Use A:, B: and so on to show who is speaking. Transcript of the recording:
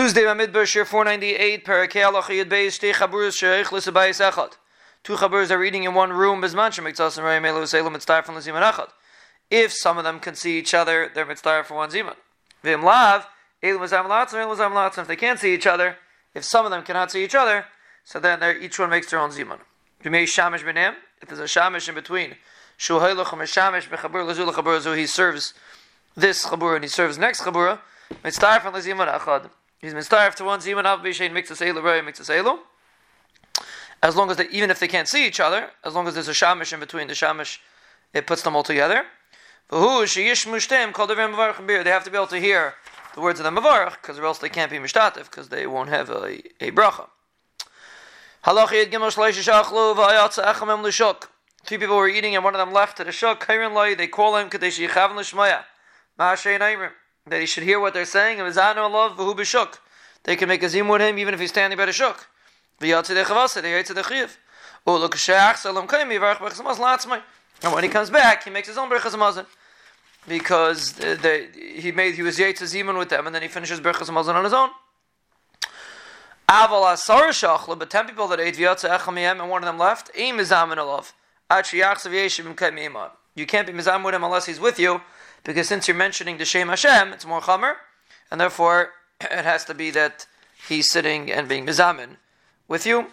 A: Tuesday, Midbar Shir 498, Parakeh Alachiyad Beis, Shtei Chaburus Sheich Lisabayis Echad. Two Chaburus are reading in one room, Bezman Shemiktas and Rayim Elu Salem from Liziman Echad. If some of them can see each other, they're Mitzvah for one Ziman. Vim Lav, Elu Mizam Latzim, Elu Mizam Latzim. If they can't see each other, if some of them cannot see each other, so then each one makes their own Ziman. Vimei Shamish Benem, if there's a Shamish in between, Shuhailuch Shamish Bechabur Lazul Chabur, he serves this Chabur and he serves next Chabura, Mitzvah from Liziman Echad. He's been starved to one ziman av. As long as they, even if they can't see each other, as long as there's a shamish in between the shamish, it puts them all together. They have to be able to hear the words of the mavarach, because or else they can't be mishtatif, because they won't have a, a bracha. Three people were eating, and one of them left at a shuk. They call him that he should hear what they're saying. They can make a zim with him even if he's standing by the shuk. And when he comes back, he makes his own berachas because the, the, he made he was yaitz zimun with them, and then he finishes berachas on his own. Aval asar shachla, but ten people that ate v'yatza echam and one of them left. Aim mizamin alav. You can't be mizam with him unless he's with you because since you're mentioning the Shem Hashem, it's more Chamer, and therefore it has to be that he's sitting and being Mizamin with you.